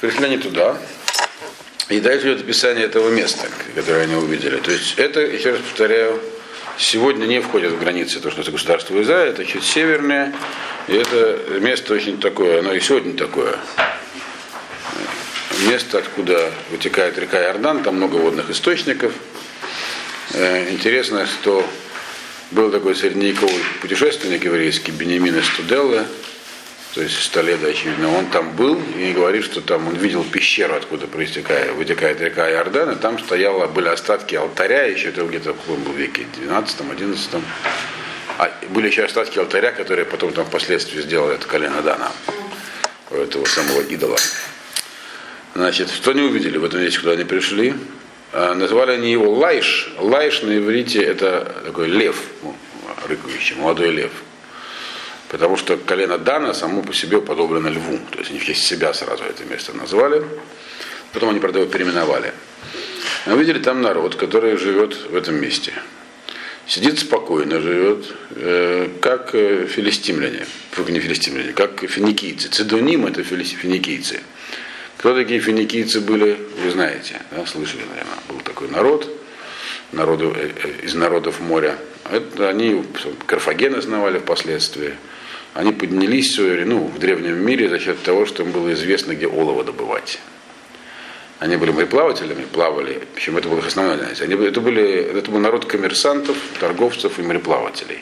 Пришли они туда, и дальше идет описание этого места, которое они увидели. То есть это, еще раз повторяю, сегодня не входит в границы то, что это государство Израиль, это чуть севернее, и это место очень такое, оно и сегодня такое. Место, откуда вытекает река Иордан, там много водных источников. Э, интересно, что был такой средневековый путешественник еврейский, Бенемин из Туделлы, то есть Столеда, очевидно, он там был и говорит, что там он видел пещеру, откуда проистекает, вытекает река Иордан, и там стояло, были остатки алтаря, еще это где-то в каком веке, 12-11. А были еще остатки алтаря, которые потом там впоследствии сделали это колено Дана, этого самого идола. Значит, что они увидели в этом месте, куда они пришли? А, назвали они его Лайш. Лайш на иврите это такой лев, ну, рыкающий, молодой лев. Потому что колено Дана само по себе подоблено льву. То есть они в честь себя сразу это место назвали. Потом они, правда, его переименовали. Мы видели там народ, который живет в этом месте. Сидит спокойно, живет, э, как э, филистимляне. Не филистимляне, как финикийцы. Цидоним это финикийцы. Кто такие финикийцы были, вы знаете, да, слышали, наверное. Был такой народ, народу, э, из народов моря. Это они Карфаген основали впоследствии они поднялись ну, в древнем мире за счет того, что им было известно, где олово добывать. Они были мореплавателями, плавали, причем это было их основное. Они, это, были, это был народ коммерсантов, торговцев и мореплавателей.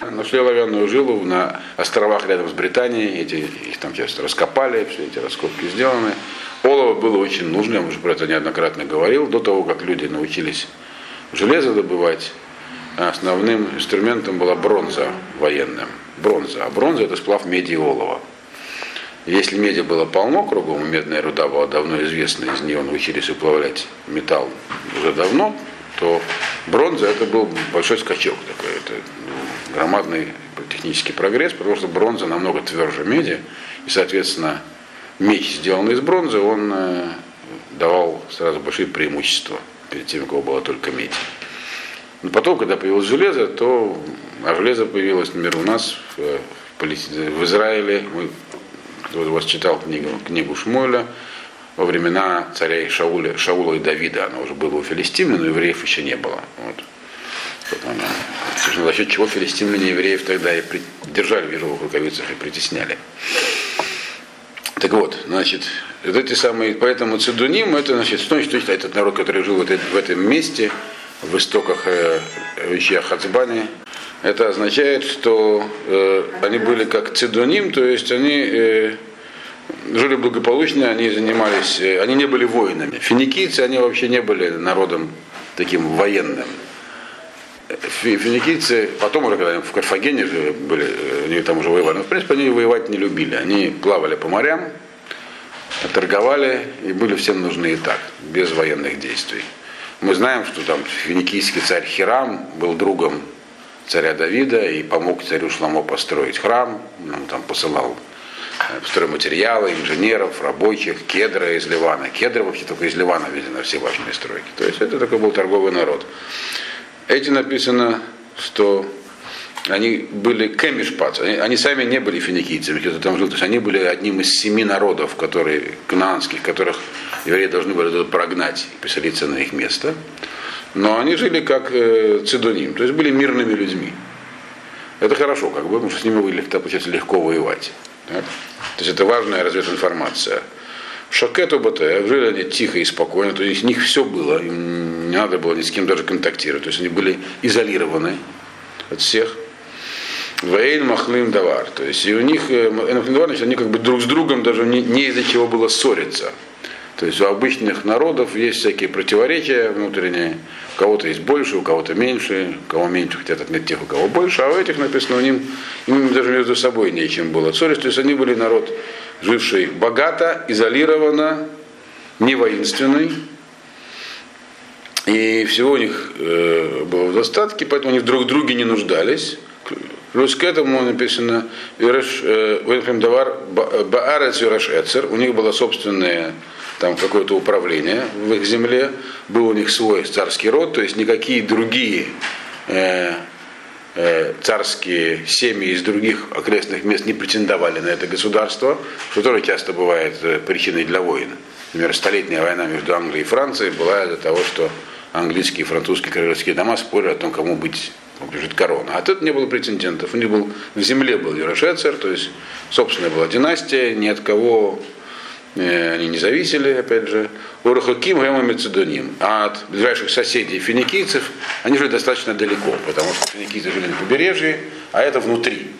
Нашли оловянную жилу на островах рядом с Британией, эти, их там сейчас раскопали, все эти раскопки сделаны. Олово было очень нужно, я уже про это неоднократно говорил, до того, как люди научились железо добывать, основным инструментом была бронза военным бронза. А бронза это сплав меди и олова. Если меди было полно кругом, медная руда была давно известна, из нее научились уплавлять металл уже давно, то бронза это был большой скачок такой, это ну, громадный технический прогресс, потому что бронза намного тверже меди, и, соответственно, меч, сделанный из бронзы, он э, давал сразу большие преимущества перед тем, у кого была только медь. Но потом, когда появилось железо, то а железо появилось, например, у нас в, в Израиле. Мы, кто из вас читал книгу, книгу Шмуэля, во времена царей Шауля, Шаула и Давида. Она уже была у филистимлян, но евреев еще не было. Вот. Собственно, за счет чего филистимляне евреев тогда и держали в ежовых рукавицах и притесняли. Так вот, значит, вот эти самые, поэтому цедуним, это значит, что значит, этот народ, который жил в этом месте, в истоках э, Вичья Хацбани, это означает, что э, они были как цедоним, то есть они э, жили благополучно, они занимались, э, они не были воинами. Финикийцы, они вообще не были народом таким военным. Финикийцы, потом уже, когда они в Карфагене же были, э, они там уже воевали, но в принципе они воевать не любили. Они плавали по морям, торговали и были всем нужны и так, без военных действий. Мы знаем, что там финикийский царь Хирам был другом царя Давида и помог царю Шламо построить храм, он там посылал э, стройматериалы, инженеров, рабочих, кедра из Ливана. Кедры вообще только из Ливана на все важные стройки. То есть это такой был торговый народ. Эти написано, что они были кемишпац, они, они сами не были финикийцами, кто там жил, то есть они были одним из семи народов, которые, кнаанских, которых евреи должны были прогнать и поселиться на их место но они жили как э, цидоним, то есть были мирными людьми. Это хорошо, как бы, потому что с ними были, получается, легко воевать. Так? То есть это важная развединформация. Шакету БТ жили они тихо и спокойно, то есть у них все было, им не надо было ни с кем даже контактировать, то есть они были изолированы от всех. Вейн Махлим Давар. То есть и у них, Махлим Давар, значит, они как бы друг с другом даже не, из-за чего было ссориться. То есть у обычных народов есть всякие противоречия внутренние. У кого-то есть больше, у кого-то меньше, у кого меньше хотят отметить тех, у кого больше, а у этих написано, у них, им даже между собой нечем было ссориться. То есть они были народ, живший богато, изолированно, не воинственный. И всего у них э, было в достатке, поэтому они друг в друге не нуждались. Плюс к этому написано, э, Давар Баарец Эцер, у них была собственная там какое-то управление в их земле, был у них свой царский род, то есть никакие другие э, э, царские семьи из других окрестных мест не претендовали на это государство, что тоже часто бывает э, причиной для войн. Например, столетняя война между Англией и Францией была из-за того, что английские и французские королевские дома спорили о том, кому быть лежит корона. А тут не было претендентов. У них был, на земле был Ерошецер, то есть собственная была династия, ни от кого э, они не зависели, опять же. Урахаким Гема Мецедоним. А от ближайших соседей финикийцев они жили достаточно далеко, потому что финикийцы жили на побережье, а это внутри,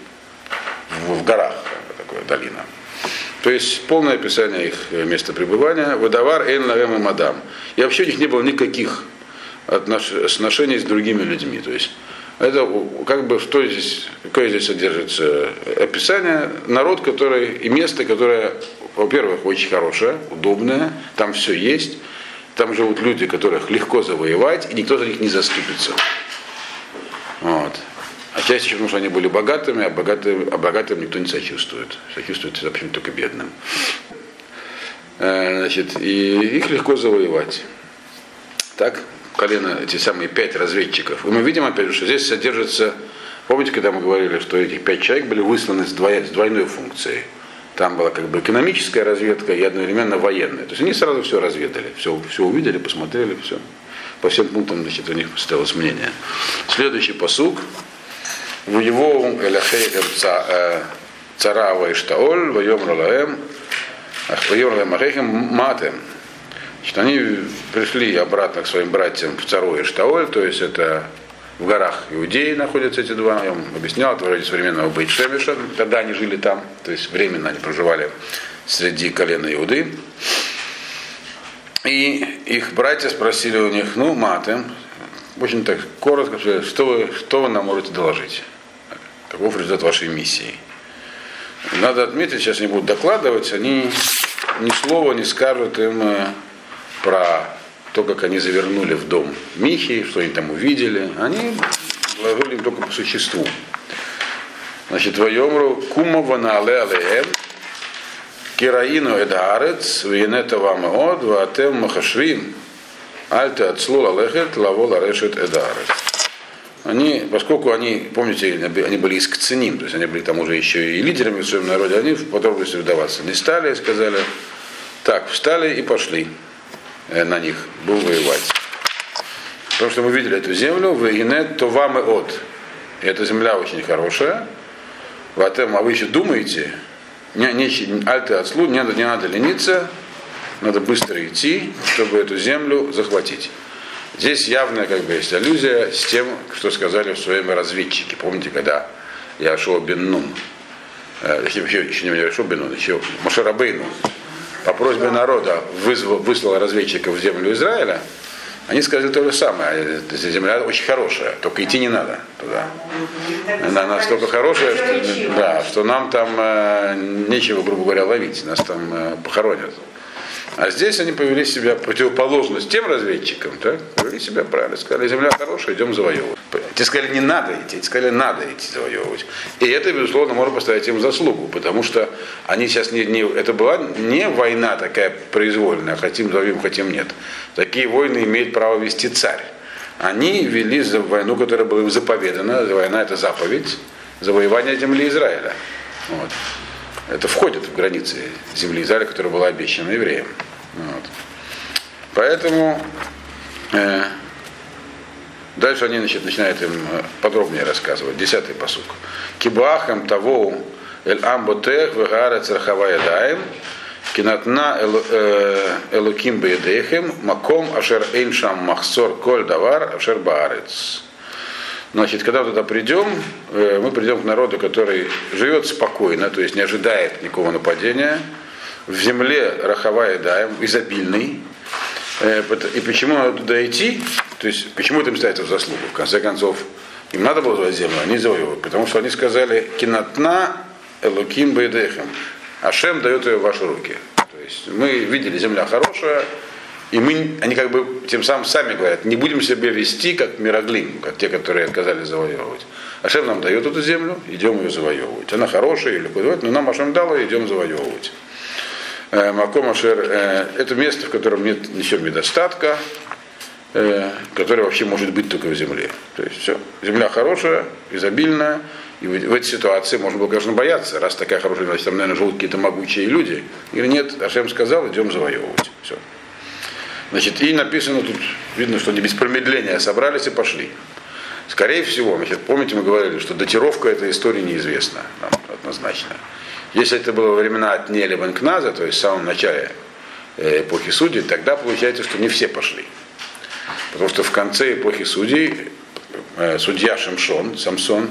в, в горах, такая долина. То есть полное описание их места пребывания. Водовар, Лавем и Мадам. И вообще у них не было никаких отношений с другими людьми. То есть это как бы что здесь, какое здесь содержится описание. Народ, который и место, которое, во-первых, очень хорошее, удобное, там все есть. Там живут люди, которых легко завоевать, и никто за них не заступится. Вот. А часть еще потому, что они были богатыми, а богатым, а богатым никто не сочувствует. Сочувствует, вообще только бедным. Э, значит, и их легко завоевать. Так, колено, эти самые пять разведчиков. И мы видим, опять же, что здесь содержится, помните, когда мы говорили, что эти пять человек были высланы с, двой, с двойной функцией. Там была как бы экономическая разведка и одновременно военная. То есть они сразу все разведали, все, все увидели, посмотрели, все. По всем пунктам, значит, у них состоялось мнение. Следующий посук. В его эляхейхем э, царава и штаоль, воем ралаем, воем ралаем матем. Значит, они пришли обратно к своим братьям в Цару и Штаоль, то есть это в горах Иудеи находятся эти два, я вам объяснял, это вроде современного Бейтшемиша, тогда они жили там, то есть временно они проживали среди колена Иуды. И их братья спросили у них, ну, маты, очень так коротко, что вы, что вы нам можете доложить? Каков результат вашей миссии? Надо отметить, сейчас они будут докладывать, они ни слова не скажут им э, про то, как они завернули в дом Михи, что они там увидели. Они вложили им только по существу. Значит, воемру кума ванале алеем, кираину эдарец, венета вам од, ватем махашвим, альте отслу лалехет, лаво ларешет эдарец. Они, поскольку они, помните, они были из то есть они были там уже еще и лидерами в своем народе, они в подробности вдаваться не стали, сказали, так, встали и пошли. Э, на них был воевать. Потому что мы видели эту землю, в Инет, то вам и от. И эта земля очень хорошая. В этом, а вы еще думаете, не, не, альты отслу, не не надо лениться, надо быстро идти, чтобы эту землю захватить. Здесь явная как бы есть аллюзия с тем, что сказали в своем разведчике. Помните, когда Яшуа бен Нун, э, еще, еще не Яшуа бен Нун, еще Машарабейну, по просьбе народа вызвал, выслал разведчиков в землю Израиля, они сказали то же самое. Земля очень хорошая, только идти не надо туда. Она настолько хорошая, что, да, что нам там э, нечего, грубо говоря, ловить. Нас там э, похоронят. А здесь они повели себя противоположность тем разведчикам, так? повели себя правильно. Сказали, земля хорошая, идем завоевывать. Те сказали, не надо идти, те сказали, надо идти завоевывать. И это, безусловно, можно поставить им заслугу, потому что они сейчас не, не это была не война такая произвольная, хотим завоюем, хотим нет. Такие войны имеет право вести царь. Они вели войну, которая была им заповедана. Война это заповедь завоевания земли Израиля. Вот. Это входит в границы земли Израиля, которая была обещана евреям. Вот. Поэтому э, дальше они значит, начинают им э, подробнее рассказывать. Десятый посук. Кибахам того эль амботех вегарец рахавая даем кинатна э, элуким беедехем маком ашер эйншам махсор коль давар ашер баарец. Значит, когда туда придем, э, мы придем к народу, который живет спокойно, то есть не ожидает никакого нападения, в земле раховая даем, изобильный. Э, и почему надо туда идти? То есть почему это им ставится в заслугу? В конце концов, им надо было завоевать землю, они завоевывают. Потому что они сказали, кинатна элуким бейдехем. Ашем дает ее в ваши руки. То есть мы видели, земля хорошая, и мы, они как бы тем самым сами говорят, не будем себя вести как мироглим, как те, которые отказались завоевывать. Ашем нам дает эту землю, идем ее завоевывать. Она хорошая или куда но нам Ашем дала, идем завоевывать. Э, Маком Ашер, э, это место, в котором нет ничего недостатка. э, которая вообще может быть только в земле. То есть все, земля хорошая, изобильная, и в этой ситуации можно было, конечно, бояться, раз такая хорошая, значит, там, наверное, живут какие-то могучие люди. Или нет, Ашем сказал, идем завоевывать. Все. Значит, и написано тут, видно, что они без промедления собрались и пошли. Скорее всего, значит, помните, мы говорили, что датировка этой истории неизвестна нам однозначно. Если это было во времена от Нели Банкназа, то есть в самом начале э, эпохи судей, тогда получается, что не все пошли. Потому что в конце эпохи судей э, судья Шамшон, Самсон,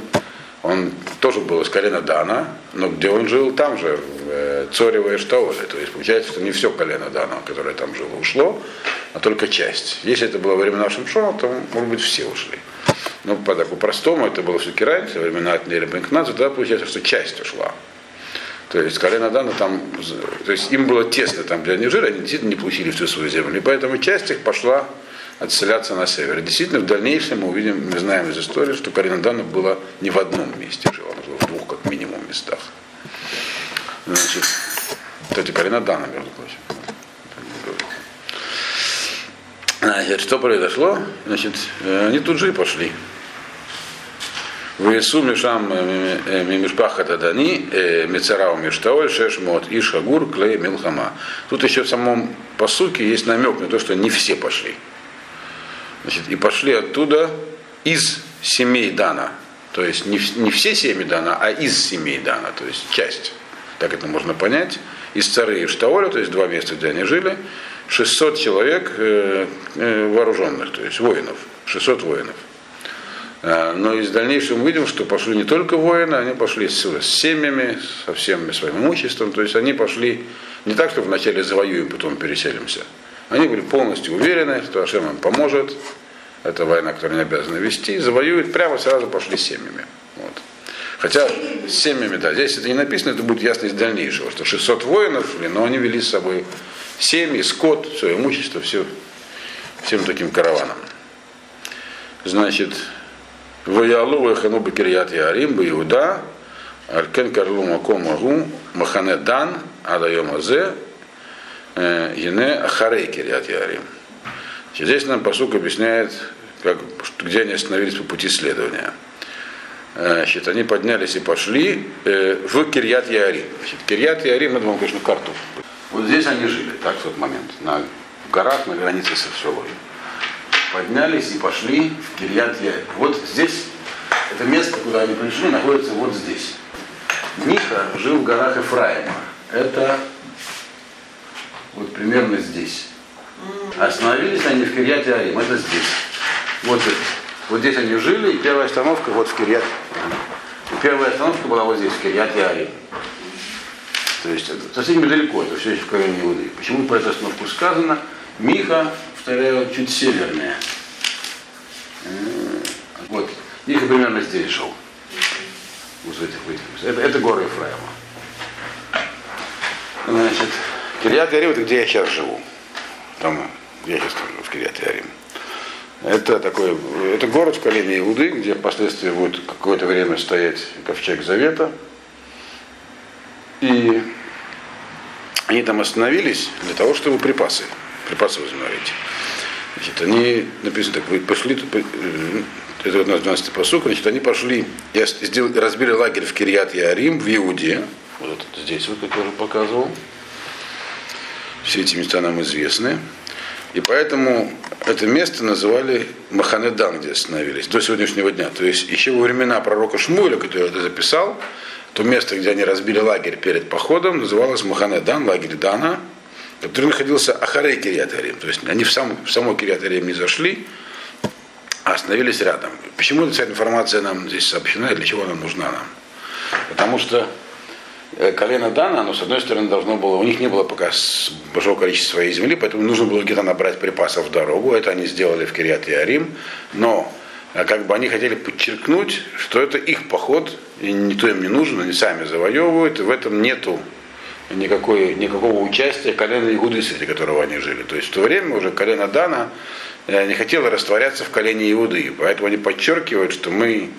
он тоже был из колена Дана, но где он жил, там же, в э, Цорево Штаоле. То есть получается, что не все колено Дана, которое там жило, ушло, а только часть. Если это было во времена Шамшона, то, может быть, все ушли. Но по такому простому это было все-таки раньше, времена Атнери Бенкназа, тогда получается, что часть ушла. То есть колено Дана там, то есть им было тесно там, где они жили, они действительно не получили всю свою землю. И поэтому часть их пошла отселяться на север. действительно, в дальнейшем мы увидим, мы знаем из истории, что колено Дана было не в одном месте жило, оно было в двух как минимум местах. Значит, кстати, колено Дана, между прочим. Значит, что произошло? Значит, они тут же и пошли. Весу Мишам Мимишпаха Тадани, Мецарау Миштаоль, Шешмот, Ишагур, Клей, Милхама. Тут еще в самом посуке есть намек на то, что не все пошли. Значит, и пошли оттуда из семей Дана. То есть не, не все семьи Дана, а из семей Дана, то есть часть. Так это можно понять. Из Цары и то есть два места, где они жили, 600 человек э, э, вооруженных, то есть воинов. 600 воинов. А, но из дальнейшего мы видим, что пошли не только воины, они пошли с, с семьями, со всем своим имуществом. То есть они пошли не так, что вначале завоюем, потом переселимся. Они были полностью уверены, что Ашем им поможет. Это война, которую они обязаны вести. Завоюют, прямо сразу пошли с семьями. Вот. Хотя с семьями, да, здесь это не написано, это будет ясно из дальнейшего, что 600 воинов шли, но они вели с собой семьи, скот, все имущество, все, всем таким караваном. Значит, Ваялу Вахану Бакирьят Ярим, Иуда, Аркен Карлу Маком Агу, Махане Дан, Адайом Азе, Ене Ахарей Кирьят Ярим. Здесь нам посук объясняет, как, где они остановились по пути следования. Значит, они поднялись и пошли в Кирьят Ярим. Значит, Кирьят Ярим, это вам, конечно, карту. Вот здесь они жили, так, в тот момент, на горах на границе с Авшалой поднялись и пошли в Кирьят Яир. Вот здесь, это место, куда они пришли, находится вот здесь. Миха жил в горах Ефраима. Это вот примерно здесь. Остановились они в Кирьяте Арим, это здесь. Вот, вот здесь они жили, и первая остановка вот в Кирьят. И первая остановка была вот здесь, в Кирьяте Арим. То есть это совсем недалеко, это все еще в колене Иуды. Почему про эту остановку сказано? Миха повторяю, чуть севернее. Вот. Их примерно здесь. Вот в этих, в этих. Это, это горы Ефраима. Значит, Кириат Ярим, это где я сейчас живу. Там, я сейчас живу, в Кириат Ярим. Это такой, это город в колене Иуды, где впоследствии будет какое-то время стоять ковчег Завета. И они там остановились для того, чтобы припасы, припасы возморить. Значит, они, написано так, пошли, э, это у нас 12 посук, значит, они пошли, я сделал, разбили лагерь в Кирьят Ярим, в Иуде, вот здесь, вот, как я уже показывал. Все эти места нам известны. И поэтому это место называли Маханедан, где остановились, до сегодняшнего дня. То есть еще во времена пророка Шмуэля, который это записал, то место, где они разбили лагерь перед походом, называлось Маханедан, лагерь Дана, который находился Ахарей Кириатарим. То есть они в, сам, в само Кириатарим не зашли, а остановились рядом. Почему эта информация нам здесь сообщена и для чего она нужна нам? Потому что э, колено Дана, оно, с одной стороны, должно было, у них не было пока большого количества своей земли, поэтому нужно было где-то набрать припасов в дорогу. Это они сделали в Кириат Ярим. Но э, как бы они хотели подчеркнуть, что это их поход, и никто им не нужен, они сами завоевывают, и в этом нету никакой, никакого участия колена Иуды, среди которого они жили. То есть в то время уже колено Дана э, не хотело растворяться в колене Иуды. Поэтому они подчеркивают, что мы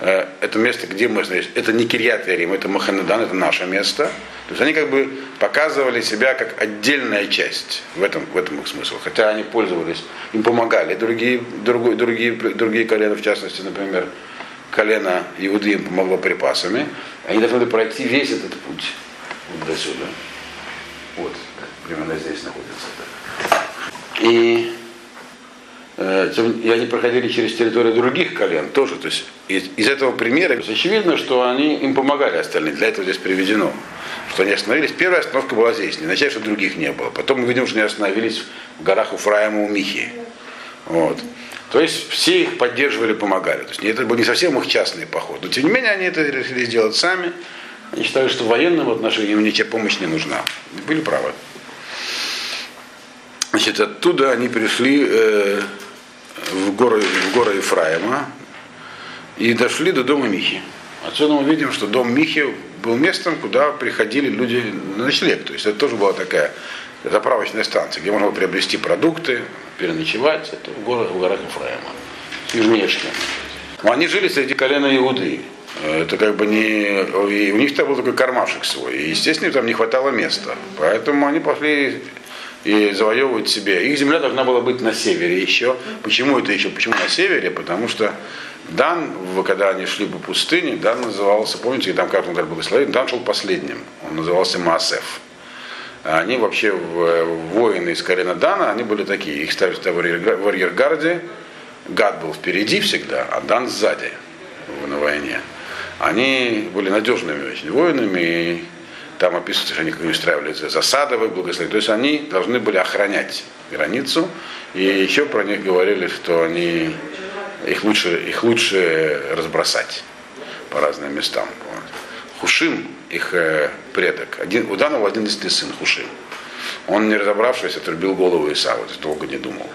э, это место, где мы, значит, это не Кирьят Рим, это Маханадан, это наше место. То есть они как бы показывали себя как отдельная часть. В этом, в этом их смысл. Хотя они пользовались, им помогали другие, другие, другие, другие колена, в частности, например, колено Иуды им помогло припасами. Они должны были пройти весь этот путь вот до сюда. Вот, примерно здесь находится. И э, и они проходили через территорию других колен тоже. То есть из, из этого примера очевидно, что они им помогали остальным. Для этого здесь приведено, что они остановились. Первая остановка была здесь, не означает, что других не было. Потом мы видим, что они остановились в горах Уфраима у Михи. Вот. То есть все их поддерживали, помогали. То есть это был не совсем их частный поход. Но тем не менее они это решили сделать сами. Они считали, что в военном отношении им ничья помощь не нужна. Были правы. Значит, оттуда они пришли э, в, горы, в горы Ефраима и дошли до дома Михи. Отсюда мы видим, что дом Михи был местом, куда приходили люди на ночлег. То есть это тоже была такая заправочная станция, где можно было приобрести продукты, переночевать. Это в, горах, в горах Ефраима, южнее. Они жили среди колена Иуды. Это как бы не... И у них там был такой кармашек свой. И, естественно, там не хватало места. Поэтому они пошли и завоевывать себе. Их земля должна была быть на севере еще. Почему это еще? Почему на севере? Потому что Дан, когда они шли по пустыне, Дан назывался, помните, там как он был благословен, Дан шел последним. Он назывался Маасеф. Они вообще воины из колена Дана, они были такие. Их ставили в арьергарде. Гад был впереди всегда, а Дан сзади на войне они были надежными очень воинами, и там описывается, что они устраивали засадовые благословения. То есть они должны были охранять границу. И еще про них говорили, что они их лучше, их лучше разбросать по разным местам. Хушим, их э, предок, один, у Данова один единственный сын Хушим. Он, не разобравшись, отрубил голову Исава, долго не думал.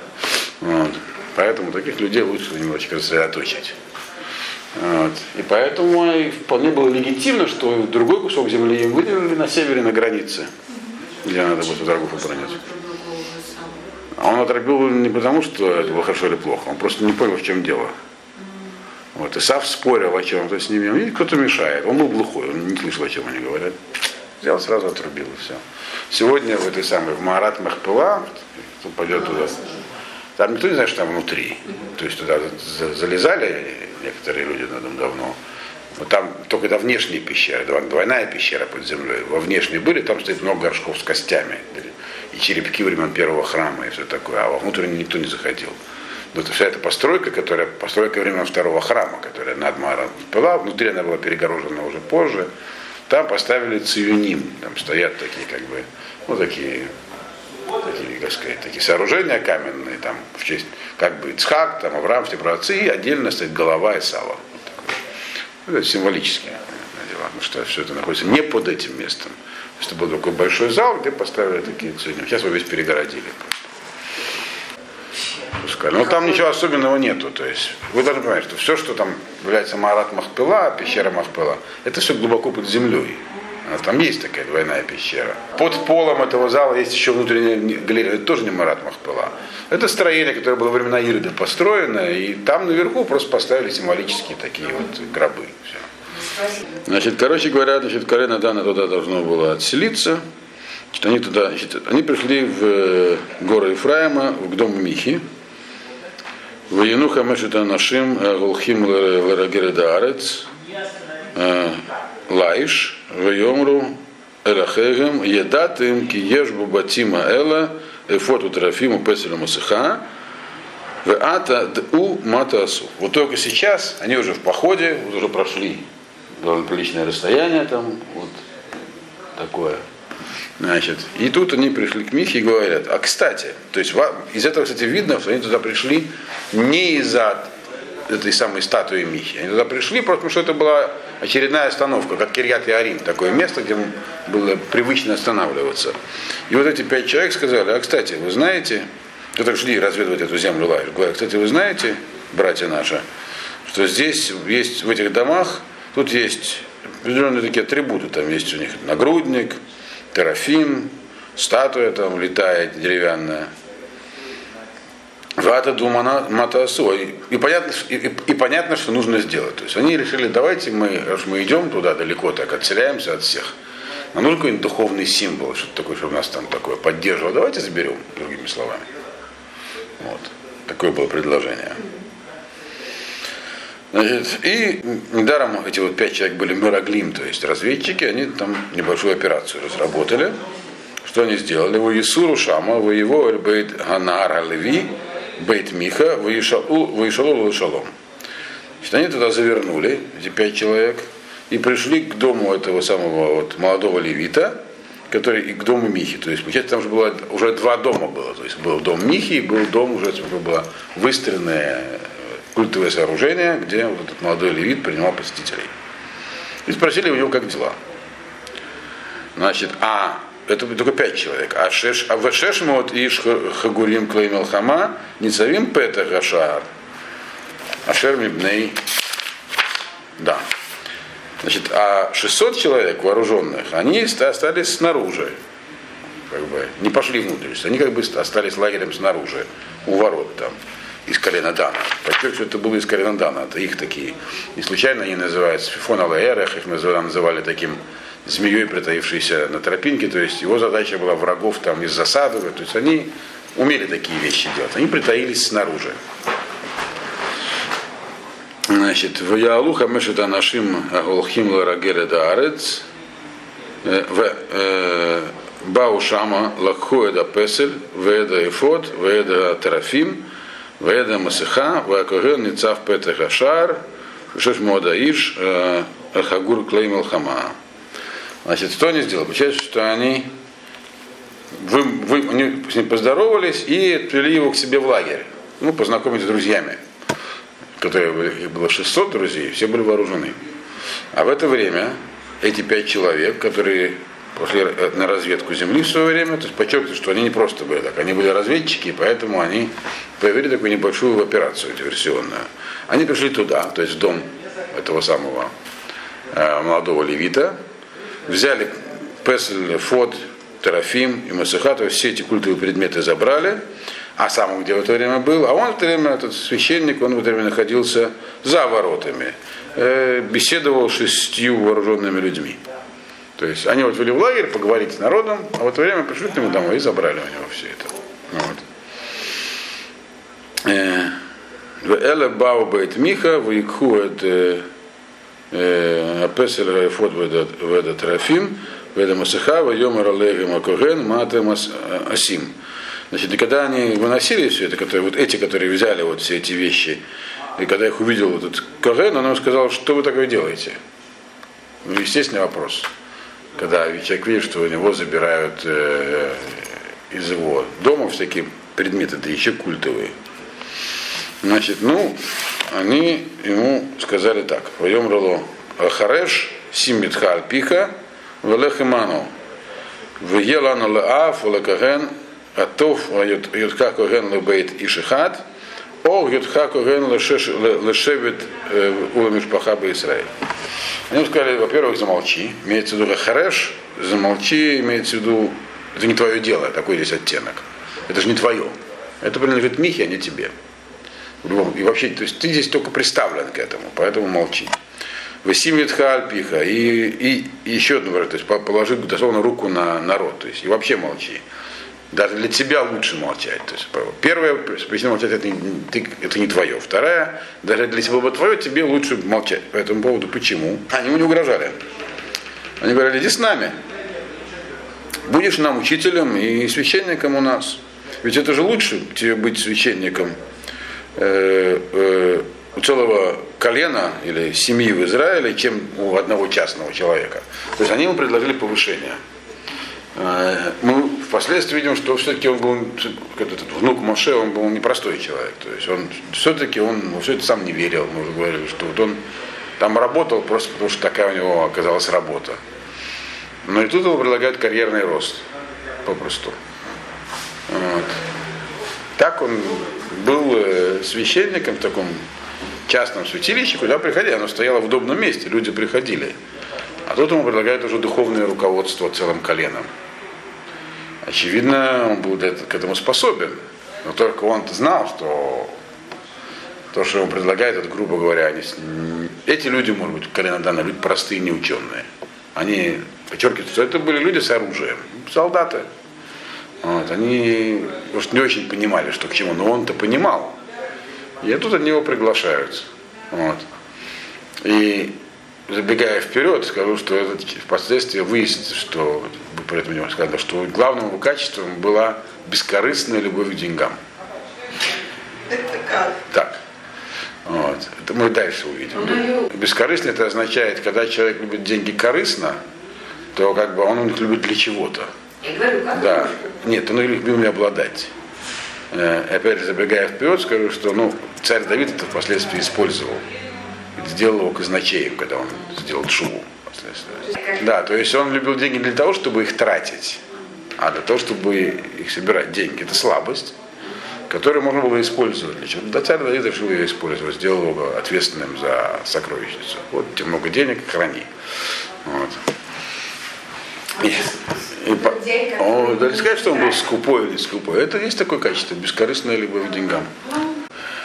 Вот. Поэтому таких людей лучше немножечко сосредоточить. Вот. И поэтому вполне было легитимно, что другой кусок земли им выделили на севере, на границе, где надо будет врагов оборонять. А он отрубил не потому, что это было хорошо или плохо, он просто не понял, в чем дело. Вот, Исав спорил о чем-то с ними, и кто-то мешает. Он был глухой, он не слышал, о чем они говорят. Взял, сразу отрубил и все. Сегодня в этой самой, в Марат Махпыла, кто пойдет туда, там никто не знает, что там внутри. То есть туда залезали некоторые люди дом давно. Вот там только это внешние пещеры, двойная пещера под землей. Во внешней были, там стоит много горшков с костями. И черепки времен первого храма и все такое. А во внутренний никто не заходил. Но это вся эта постройка, которая постройка времен второго храма, которая над Маром была, внутри она была перегорожена уже позже. Там поставили циюним, там стоят такие как бы, ну такие как сказать, такие сооружения каменные, там, в честь, как бы Ицхак, там, Авраам, все праотцы, и отдельно стоит голова Исава. Вот это символические дела, потому что все это находится не под этим местом. Это был такой большой зал, где поставили такие цветы. Сейчас его весь перегородили. Пускай. Но там ничего особенного нету. То есть вы должны понимать, что все, что там является Марат Махпела, пещера Махпела, это все глубоко под землей. А там есть такая двойная пещера. Под полом этого зала есть еще внутренняя галерея, это тоже не Марат Махпела. Это строение, которое было во времена Ирода построено, и там наверху просто поставили символические такие вот гробы. Все. Значит, короче говоря, значит, колено Дана туда должно было отселиться. Значит, они туда, значит, они пришли в э, горы Ефраима, в дом Михи. В Януха Мешита Нашим э, Гулхим Ларагередаарец э, Лаиш Вайомру Элахегем Едатым Киеш Бубатима Эла Эфоту Трафиму Песелю Масыха Ата у Матасу. Вот только сейчас они уже в походе, уже прошли довольно приличное расстояние там, вот такое. Значит, и тут они пришли к Михе и говорят, а кстати, то есть из этого, кстати, видно, что они туда пришли не из-за этой самой статуи Михи. Они туда пришли просто потому, что это была очередная остановка, как Кирьят и Арим, такое место, где было привычно останавливаться. И вот эти пять человек сказали, а кстати, вы знаете, кто шли разведывать эту землю Лайш, говорят, кстати, вы знаете, братья наши, что здесь есть в этих домах, тут есть определенные такие атрибуты, там есть у них нагрудник, терафим, статуя там летает деревянная. Вата думана матасу. И понятно, и, и, и понятно, что нужно сделать. То есть они решили, давайте мы, раз мы идем туда далеко, так отселяемся от всех. Нам нужен какой-нибудь духовный символ, что-то такое, чтобы нас там такое поддерживало. Давайте заберем, другими словами. Вот. Такое было предложение. Значит, и недаром эти вот пять человек были Мираглим, то есть разведчики, они там небольшую операцию разработали. Что они сделали? Вы Исуру Шама, вы его Бейт Ганар Леви, Бейт Миха, вы Ишалу Шалом. Значит, они туда завернули, эти пять человек, и пришли к дому этого самого вот молодого левита, который и к дому Михи. То есть, получается, там же было уже два дома было. То есть был дом Михи и был дом уже было выстроенное культовое сооружение, где вот этот молодой левит принимал посетителей. И спросили у него, как дела. Значит, а это только пять человек. А, шеш, а в Шешмот Иш Хагурим Клеймел Хама Ницавим Пета Гашар. Ашер Мибней. Да. Значит, а 600 человек вооруженных, они остались снаружи. Как бы, не пошли внутрь. Они как бы остались лагерем снаружи, у ворот там, из колена Дана. Подчеркиваю, это было из колена Дана, это их такие. Не случайно они называются Фифон Алаэрах, их называли, называли таким змеей, притаившейся на тропинке. То есть его задача была врагов там из засады. То есть они умели такие вещи делать. Они притаились снаружи. Значит, в Яалуха Мешета нашим Голхим Ларагеля Даарец, в Бау Шама Лакху Эда Песель, Веда Эфот, Веда Терафим, Веда Масыха, Вакоген Ницав Петах Ашар, Шеш Мода Иш, Хагур Клеймел Хама. Значит, что они сделали? Получается, что они, вы, вы, они с ним поздоровались и отвели его к себе в лагерь. Ну, познакомить с друзьями которые их было 600 друзей, все были вооружены. А в это время эти пять человек, которые пошли на разведку земли в свое время, то есть подчеркиваю, что они не просто были так, они были разведчики, и поэтому они провели такую небольшую операцию диверсионную. Они пришли туда, то есть в дом этого самого э, молодого левита, взяли Песель, Фод, Терафим и Масыха, то есть все эти культовые предметы забрали, а сам он где в это время был, а он в это время, этот священник, он в это время находился за воротами, э, беседовал с шестью вооруженными людьми. То есть они вот вели в лагерь поговорить с народом, а в это время пришли к нему домой и забрали у него все это. Вот. Э, Эле Бау Бейт Миха, в Икху это Апесель Райфот в этот Трафим, в этом Масаха, в Йомар Алеги Макоген, Матем Асим. Значит, и когда они выносили все это, которые, вот эти, которые взяли вот все эти вещи, и когда их увидел вот этот Коген, он ему сказал, что вы такое делаете? Ну, естественный вопрос. Когда человек видит, что у него забирают э, из его дома всякие предметы, да еще культовые. Значит, ну, они ему сказали так. Воем роло Хареш, Симитха Альпиха, Велехиману. Вегелану Леав, Лекаген, Атов Ютха Коген Лебейт Ишихат, О Ютха Коген Лешевит Уламишпаха Израиль. Они сказали, во-первых, замолчи, имеется в виду Хареш, замолчи, имеется в виду, это не твое дело, такой здесь оттенок. Это же не твое. Это принадлежит Михе, а не тебе. И вообще, то есть ты здесь только представлен к этому, поэтому молчи. Васимит Альпиха и, и, и еще одно, то есть положи дословно руку на народ, то есть и вообще молчи. Даже для тебя лучше молчать. То есть, первая причина молчать это, ты, это не твое. Вторая, даже для тебя бы твое, тебе лучше молчать. По этому поводу почему? Они ему не угрожали. Они говорили, иди с нами. Будешь нам учителем и священником у нас. Ведь это же лучше тебе быть священником у целого колена или семьи в Израиле, чем у одного частного человека. То есть они ему предложили повышение. Э, мы впоследствии видим, что все-таки он был, этот внук Моше, он был непростой человек. То есть он все-таки он все это сам не верил. Мы уже говорили, что вот он там работал просто потому, что такая у него оказалась работа. Но и тут ему предлагают карьерный рост, попросту. Вот. Так он был э, священником в таком частном святилище, куда приходили. Оно стояло в удобном месте, люди приходили. А тут ему предлагают уже духовное руководство целым коленом. Очевидно, он был к этому способен. Но только он знал, что то, что он предлагает, это, грубо говоря, они, эти люди, может быть, Калинадана, люди простые, не ученые. Они подчеркивают, что это были люди с оружием, солдаты. Вот, они, может, не очень понимали, что к чему, но он-то понимал. И тут они его приглашают. Вот. И забегая вперед, скажу, что это впоследствии выяснится, что при этом не сказали, что главным его качеством была бескорыстная любовь к деньгам. Это как? Так. Вот. Это мы дальше увидим. Бескорыстно это означает, когда человек любит деньги корыстно, то как бы он их любит для чего-то. Я говорю, как Да. Нет, он их любил обладать. Э, Опять забегая вперед, скажу, что ну, царь Давид это впоследствии использовал. Сделал его казначеем, когда он сделал впоследствии. Да, то есть он любил деньги для того, чтобы их тратить, а для того, чтобы их собирать. Деньги это слабость, которую можно было использовать для чего. Да, царь Давид решил ее использовать, сделал его ответственным за сокровищницу. Вот тебе много денег, храни. Вот. И, и по- О, да не сказать, что он был скупой или скупой. Это есть такое качество, бескорыстная любовь к деньгам.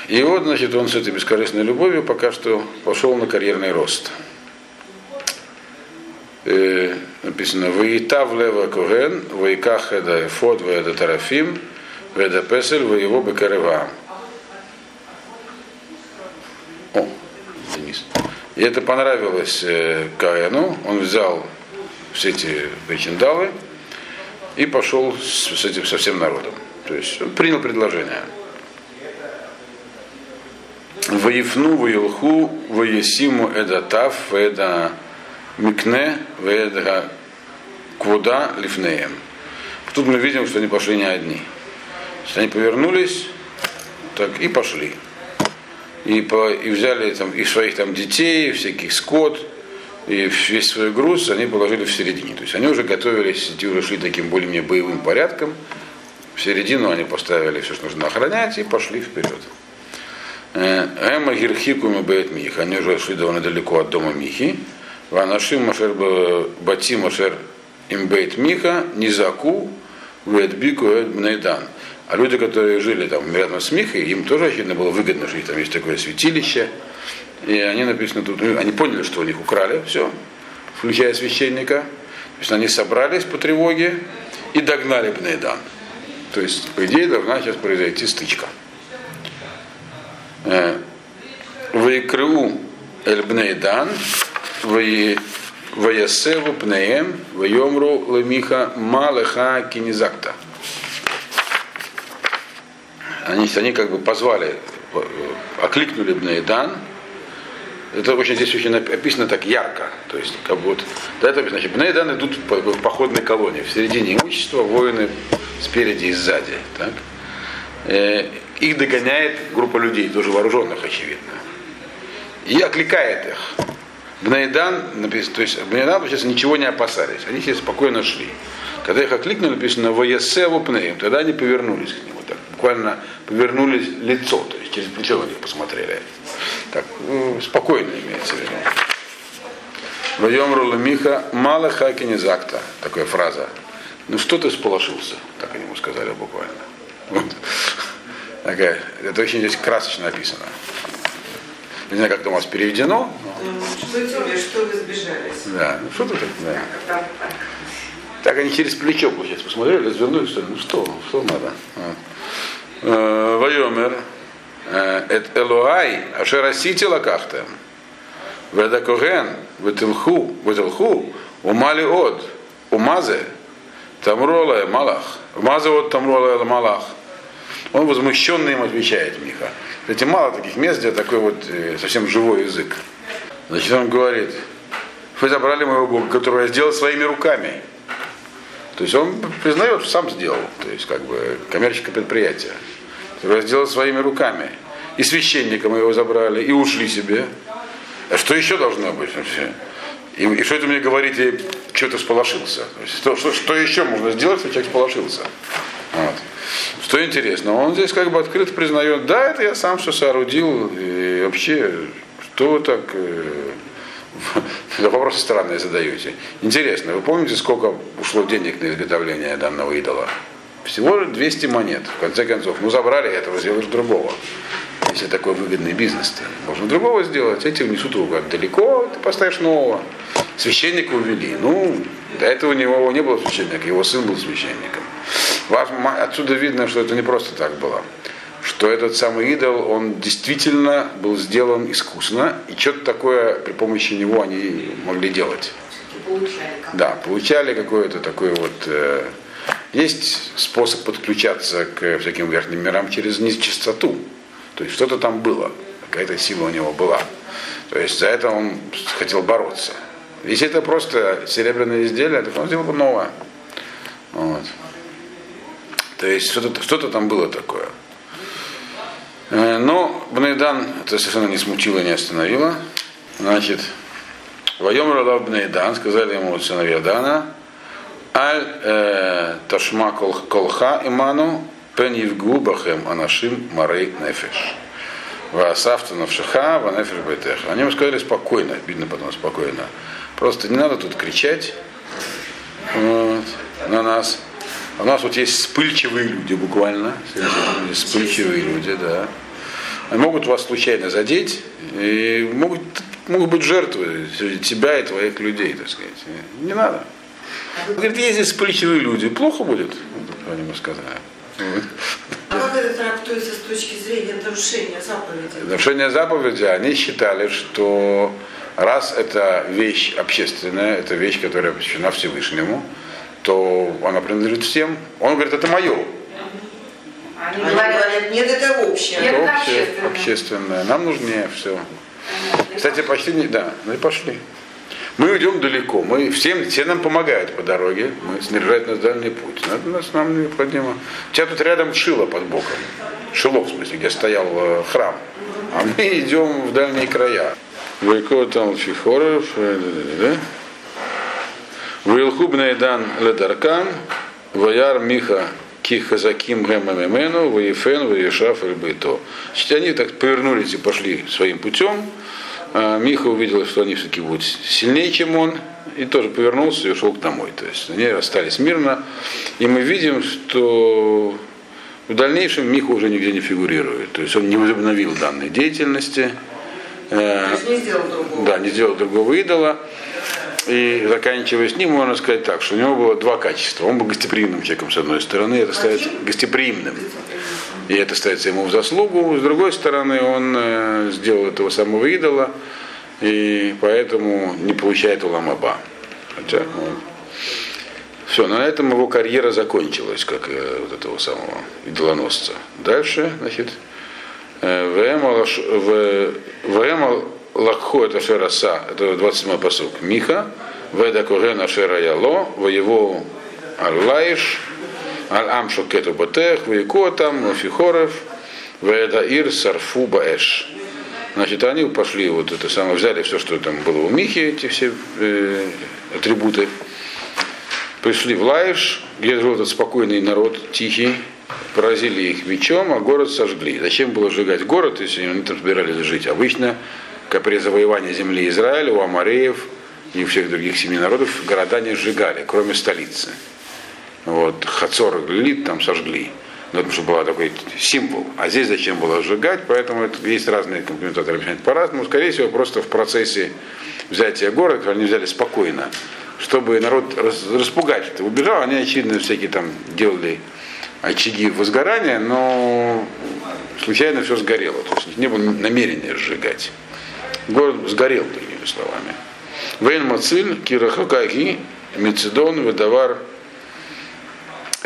И вот, значит, он с этой бескорыстной любовью пока что пошел на карьерный рост. Э, написано, «Ваитав лева коген, ваиках эда эфод, ваэда тарафим, ваэда песель, воево бекареваам». О, Денис. И это понравилось э, Каину. Он взял все эти причиндалы и пошел с, с этим со всем народом. То есть он принял предложение. Ваифну, Ваилху, Ваесиму Эдатав, Эда Микне, Веда Квуда Лифнеем. Тут мы видим, что они пошли не одни. То есть они повернулись так, и пошли. И, по, и взяли там, и своих там детей, и всяких скот, и весь свой груз они положили в середине. То есть они уже готовились, идти уже шли таким более-менее боевым порядком. В середину они поставили все, что нужно охранять, и пошли вперед. Эма Гирхикуми Бейт Мих. Они уже шли довольно далеко от дома Михи. Ванашим Машер Бати Машер Имбейт Миха Низаку Ветбику Эдбнейдан. А люди, которые жили там рядом с Михой, им тоже очевидно было выгодно, что там есть такое святилище. И они написано тут, ну, они поняли, что у них украли все, включая священника. То есть они собрались по тревоге и догнали Бнейдан. То есть, по идее, должна сейчас произойти стычка. Вайкру Эльбнейдан, Ваясеву Пнеем, Вайомру Лемиха Малеха Кинизакта. Они, они как бы позвали, э, окликнули Бнейдан. Это очень здесь очень описано так ярко. То есть, как бы вот, да, это значит, Бнейдан идут в походной колонии. В середине имущества, воины спереди и сзади. Так? Э, их догоняет группа людей, тоже вооруженных, очевидно. И окликает их. Бнейдан, написано, то есть Бнейдан, получается, ничего не опасались. Они себе спокойно шли. Когда их окликнули, написано «Ваясеву пнеем», тогда они повернулись к нему. Так, буквально повернулись лицо, то есть через плечо на них посмотрели. Так, ну, спокойно имеется в виду. Вайомру Миха мало хаки не закта. Такая фраза. Ну что ты сполошился? Так они ему сказали буквально. Вот. Такая, это очень здесь красочно написано. Не знаю, как это у вас переведено. Что тебе, что вы сбежались? Да, ну что ты так, да. Там, так. Они через плечо, получается, посмотрели, развернулись, что ну что, что надо. Вот. Э, Вайомер, э, эт Элуай, ашерасити лакахтем, веда коген, ветилху, ветилху, умали от, умазе, тамрола малах, умазе от тамрола малах. Он возмущенно им отвечает, Миха. Кстати, мало таких мест, где такой вот э, совсем живой язык. Значит, он говорит, вы забрали моего Бога, которого я сделал своими руками. То есть он признает, что сам сделал. То есть как бы коммерческое предприятие. Которое сделал своими руками. И священника мы его забрали, и ушли себе. А что еще должно быть вообще? И, и что это мне говорите, что ты сполошился? Что, что, что еще можно сделать, чтобы человек сполошился? Вот. Что интересно, он здесь как бы открыто признает, да, это я сам все соорудил, и вообще, что вы так э, вопросы странные задаете. Интересно, вы помните, сколько ушло денег на изготовление данного идола? Всего 200 монет, в конце концов. Ну, забрали этого, сделаешь другого. Если такой выгодный бизнес, то можно другого сделать. Эти внесут его как далеко, ты поставишь нового. Священника увели. Ну, до этого у него не было священника, его сын был священником. Отсюда видно, что это не просто так было. Что этот самый идол, он действительно был сделан искусно, и что-то такое при помощи него они могли делать. Получали Да, получали какое-то такое вот... Э, есть способ подключаться к всяким верхним мирам через нечистоту. То есть что-то там было, какая-то сила у него была. То есть за это он хотел бороться. Если это просто серебряное изделие, то он сделал бы новое. Вот. То есть что-то, что-то там было такое. Э, но Бнейдан это совершенно не смутило, не остановило. Значит, Воем Ралав Бнейдан, сказали ему сыновья Дана, Аль э, Ташма Колха Иману Пен Евгу Бахем Анашим Марей Нефеш. Васафта Навшиха Ванефеш Байтеха. Они ему сказали спокойно, видно потом спокойно. Просто не надо тут кричать вот, на нас. У нас вот есть вспыльчивые люди буквально. Вспыльчивые люди, да. Они могут вас случайно задеть и могут, могут быть жертвы тебя и твоих людей, так сказать. Не надо. Говорит, есть здесь вспыльчивые люди, плохо будет, они ему сказали. А как это трактуется с точки зрения нарушения заповеди? Нарушение заповеди, они считали, что раз это вещь общественная, это вещь, которая посвящена Всевышнему, то она принадлежит всем. Он говорит, это мое. Они говорят, нет, это общее. Это общее, общественное. Нам нужнее все. Кстати, почти не, да, ну и пошли. Мы идем далеко, мы всем, все нам помогают по дороге, мы снаряжают нас дальний путь. Это нас нам необходимо. У тебя тут рядом Шило под боком. Шило, в смысле, где стоял э, храм. А мы идем в дальние края. Вайко там фихоров, Вилхуб Найдан Ледаркан, Ваяр Миха Кихазаким Гэмамемену, Ваефен, Ваешаф Эльбейто. Значит, они так повернулись и пошли своим путем. А Миха увидел, что они все-таки будут сильнее, чем он, и тоже повернулся и ушел домой. То есть они расстались мирно. И мы видим, что в дальнейшем Миха уже нигде не фигурирует. То есть он не возобновил данной деятельности. То есть не сделал другого. Да, не сделал другого идола. И заканчивая с ним, можно сказать так, что у него было два качества. Он был гостеприимным человеком, с одной стороны, это ставится гостеприимным. И это ставится ему в заслугу. С другой стороны, он э, сделал этого самого идола, и поэтому не получает уламаба. Хотя, вот. Все, на этом его карьера закончилась, как э, вот этого самого идолоносца. Дальше, значит, ВМ Лакху это Шераса, это 27 посук. Миха, Веда Курена Шера Яло, Воево Аллаиш, Аль-Ам Шокету Батех, Вейкотам, Фихорев, Веда Ир Сарфу Баэш. Значит, они пошли, вот это самое, взяли все, что там было у Михи, эти все э, атрибуты, пришли в Лаиш, где жил этот спокойный народ, тихий, поразили их мечом, а город сожгли. Зачем было сжигать город, если они там собирались жить? Обычно при завоевании земли Израиля у Амареев и у всех других семи народов города не сжигали, кроме столицы. Вот, Хацор Лилит там сожгли. Но это был такой символ. А здесь зачем было сжигать, поэтому это, есть разные комментаторы объясняют по-разному. Скорее всего, просто в процессе взятия города, они взяли спокойно, чтобы народ распугать. Это убежал, они, очевидно, всякие там делали очаги возгорания, но случайно все сгорело. То есть не было намерения сжигать. Город сгорел, другими словами. ואין מציל, כי רחוקה היא מצידון, ודבר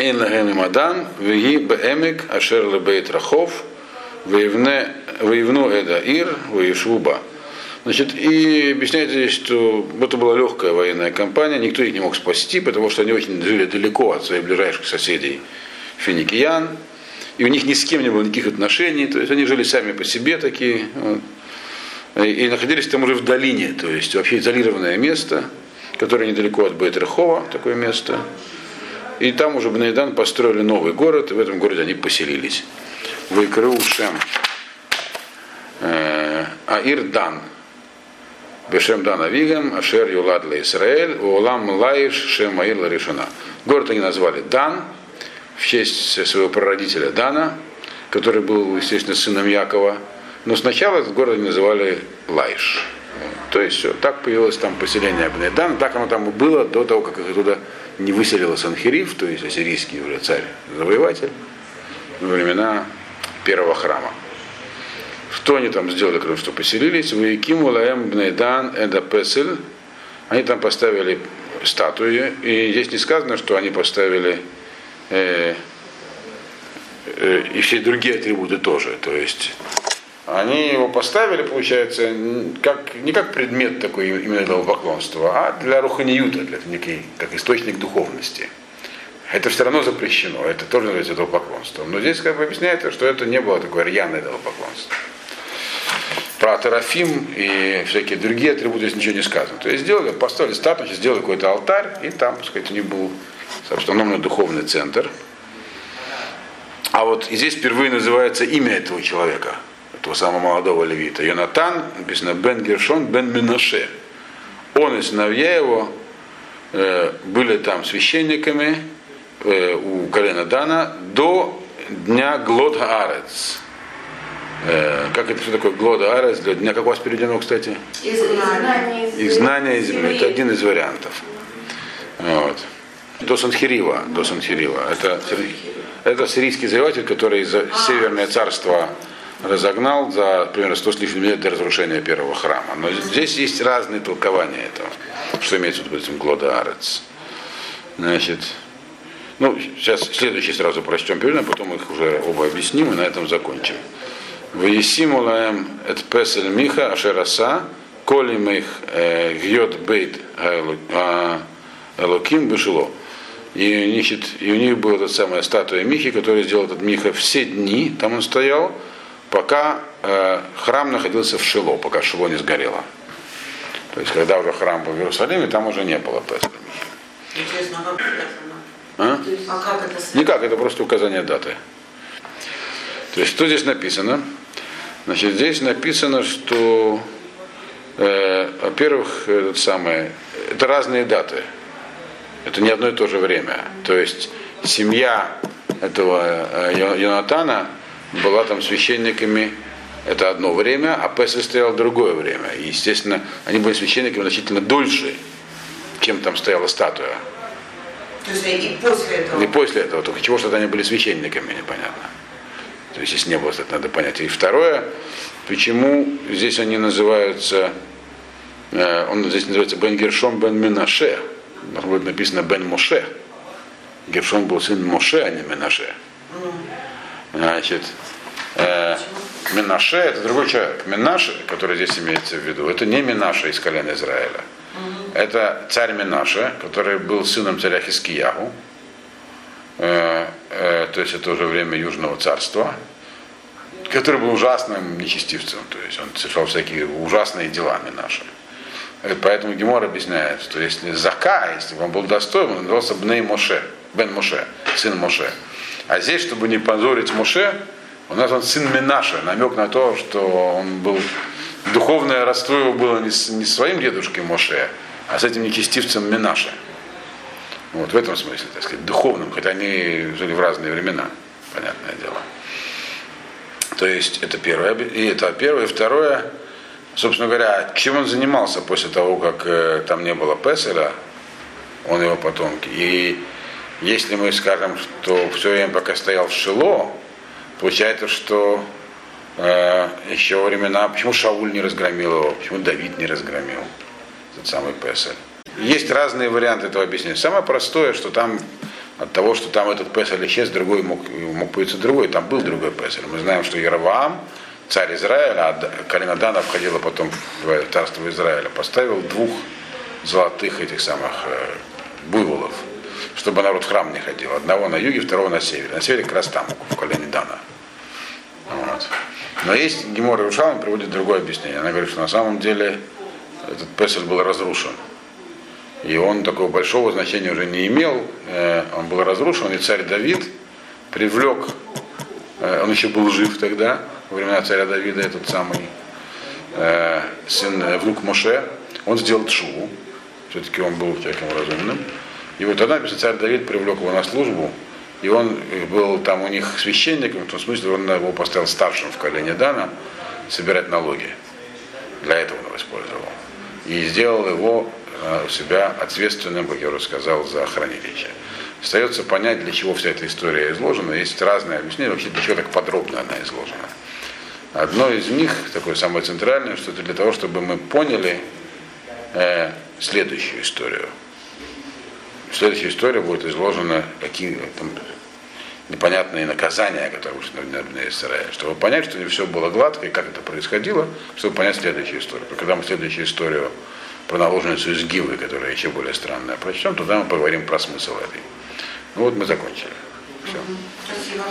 אין להם עם אדם, והיא בעמק אשר לבית רחוב, ויבנו את העיר, וישבו בה. Значит, и объясняется здесь, что это была легкая военная кампания, никто их не мог спасти, потому что они очень жили далеко от своих ближайших соседей финикиян, и у них ни с кем не было никаких отношений, то есть они жили сами по себе такие, вот, и находились там уже в долине, то есть вообще изолированное место, которое недалеко от Бейтрахова, такое место. И там уже Бнайдан построили новый город, и в этом городе они поселились. Выкрыл э, Аир Дан, Бешем Дан Авигам, Ашер Юлад Ла Исраэль, Улам Лаиш Шем Аир Ларишана. Город они назвали Дан, в честь своего прародителя Дана, который был, естественно, сыном Якова. Но сначала этот город называли Лайш. То есть все, так появилось там поселение Абнедан, так оно там и было до того, как их туда не выселил Санхириф, то есть ассирийский уже царь-завоеватель, во времена первого храма. Что они там сделали, кроме что поселились? Ваикиму лаэм бнейдан эда песель. Они там поставили статуи. И здесь не сказано, что они поставили э, э, и все другие атрибуты тоже. То есть они его поставили, получается, как, не как предмет такой именно этого поклонства, а для руханиюта, для некий, как источник духовности. Это все равно запрещено, это тоже называется поклонством. Но здесь как бы объясняется, что это не было такое рьяное поклонства. Про Терафим и всякие другие атрибуты здесь ничего не сказано. То есть сделали, поставили статус, сделали какой-то алтарь, и там, так сказать, у них был автономный духовный центр. А вот здесь впервые называется имя этого человека – этого самого молодого левита. Йонатан, написано Бен Гершон, Бен Миноше. Он и сыновья его э, были там священниками э, у колена Дана до дня Глод Арец. Э, как это что такое Глод Арец? Для дня, как у вас переведено, кстати? Изгнание из земли. Это один из вариантов. Вот. До Санхирива. До Санхирива. Это, это сирийский завоеватель, который из Северное царство разогнал за примерно 100 с лишним лет до разрушения первого храма. Но здесь есть разные толкования этого, что имеется в виду этим Глода Арец. Значит, ну, сейчас следующий сразу прочтем перед, а потом их уже оба объясним и на этом закончим. Ваесиму лаем эт песель миха ашераса, коли их э, гьет бейт элоким бешило. И, значит, и у них была эта самая статуя Михи, которая сделал этот Миха все дни, там он стоял, пока э, храм находился в Шило, пока Шило не сгорело. То есть, когда уже храм был в Иерусалиме, там уже не было Песха. Интересно, а как это? А? а как это Никак, это просто указание даты. То есть, что здесь написано? Значит, здесь написано, что, э, во-первых, этот самый, это разные даты. Это не одно и то же время. То есть, семья этого э, Йонатана была там священниками это одно время, а Песах стоял другое время. И, естественно, они были священниками значительно дольше, чем там стояла статуя. То есть и после этого? И после этого, только чего, что они были священниками, непонятно. То есть, если не было, это надо понять. И второе, почему здесь они называются, э, он здесь называется Бен Гершом Бен Минаше. Должно быть написано Бен Моше. Гершон был сын Моше, а не Минаше. Mm. Значит, э, Минаше это другой человек. Минаше, который здесь имеется в виду, это не Минаше из колена Израиля. Это царь Минаше, который был сыном царя Хискиягу. Э, э, то есть это уже время Южного царства который был ужасным нечестивцем, то есть он совершал всякие ужасные дела Минаше. Э, поэтому Гемор объясняет, что если Зака, если бы он был достоин, он назывался Бней Моше, Бен Моше, сын Моше. А здесь, чтобы не позорить Муше, у нас он сын Минаша, намек на то, что он был духовное родство его было не с, не своим дедушкой Моше, а с этим нечестивцем Минаша. Вот в этом смысле, так сказать, духовным, хотя они жили в разные времена, понятное дело. То есть это первое, и это первое, и второе, собственно говоря, чем он занимался после того, как э, там не было Песеля, он его потомки. И если мы скажем, что все время, пока стоял в Шило, получается, что э, еще во времена, почему Шауль не разгромил его, почему Давид не разгромил этот самый Песель. Есть разные варианты этого объяснения. Самое простое, что там от того, что там этот Песель исчез, другой мог, мог появиться другой, там был другой Песель. Мы знаем, что Яроваам, царь Израиля, а колено Дана входила потом в царство Израиля, поставил двух золотых этих самых э, буйволов – чтобы народ в храм не ходил. Одного на юге, второго на севере. На севере как раз там, в колене Дана. Вот. Но есть Гемор Иерушалам приводит другое объяснение. Она говорит, что на самом деле этот Песель был разрушен. И он такого большого значения уже не имел. Э, он был разрушен, и царь Давид привлек, э, он еще был жив тогда, во времена царя Давида, этот самый э, сын, внук Моше, он сделал шуву. Все-таки он был человеком разумным. И вот тогда царь Давид привлек его на службу, И он был там у них священником, в том смысле, он его поставил старшим в колене Дана собирать налоги. Для этого он его использовал. И сделал его э, себя ответственным, как я уже сказал, за хранилище. Остается понять, для чего вся эта история изложена. Есть разные объяснения, вообще для чего так подробно она изложена. Одно из них, такое самое центральное, что это для того, чтобы мы поняли э, следующую историю. Следующая история будет изложена, какие там, непонятные наказания, которые вышли на, Израиль. Чтобы понять, что не все было гладко и как это происходило, чтобы понять следующую историю. Когда мы следующую историю про наложницу из Гивы, которая еще более странная, прочтем, тогда мы поговорим про смысл этой. Ну вот мы закончили. Все. Спасибо.